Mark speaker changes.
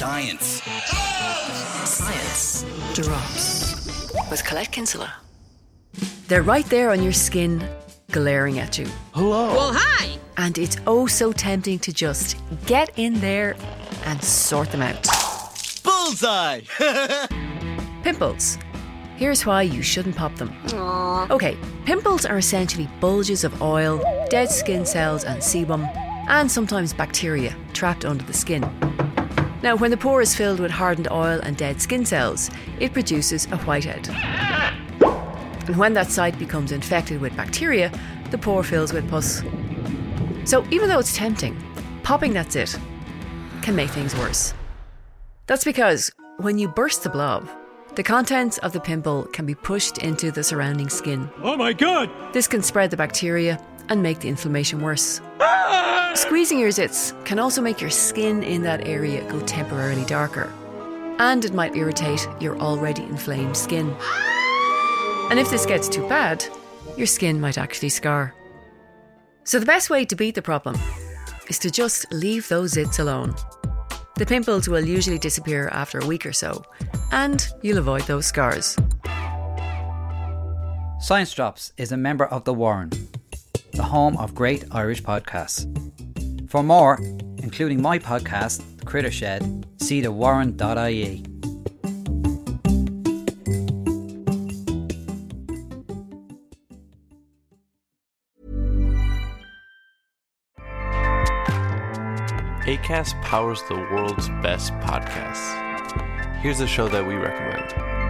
Speaker 1: Science.
Speaker 2: Science drops with Colette Kinsella. They're right there on your skin, glaring at you. Hello.
Speaker 3: Well, hi!
Speaker 2: And it's oh so tempting to just get in there and sort them out.
Speaker 1: Bullseye!
Speaker 2: Pimples. Here's why you shouldn't pop them. Aww. Okay, pimples are essentially bulges of oil, dead skin cells, and sebum, and sometimes bacteria trapped under the skin. Now, when the pore is filled with hardened oil and dead skin cells, it produces a whitehead. And when that site becomes infected with bacteria, the pore fills with pus. So, even though it's tempting, popping that's it can make things worse. That's because when you burst the blob, the contents of the pimple can be pushed into the surrounding skin.
Speaker 4: oh my god.
Speaker 2: This can spread the bacteria and make the inflammation worse. Squeezing your zits can also make your skin in that area go temporarily darker. And it might irritate your already inflamed skin. And if this gets too bad, your skin might actually scar. So, the best way to beat the problem is to just leave those zits alone. The pimples will usually disappear after a week or so, and you'll avoid those scars.
Speaker 5: Science Drops is a member of The Warren, the home of great Irish podcasts. For more, including my podcast, The Critter Shed, see the thewarren.ie.
Speaker 6: ACAST powers the world's best podcasts. Here's a show that we recommend.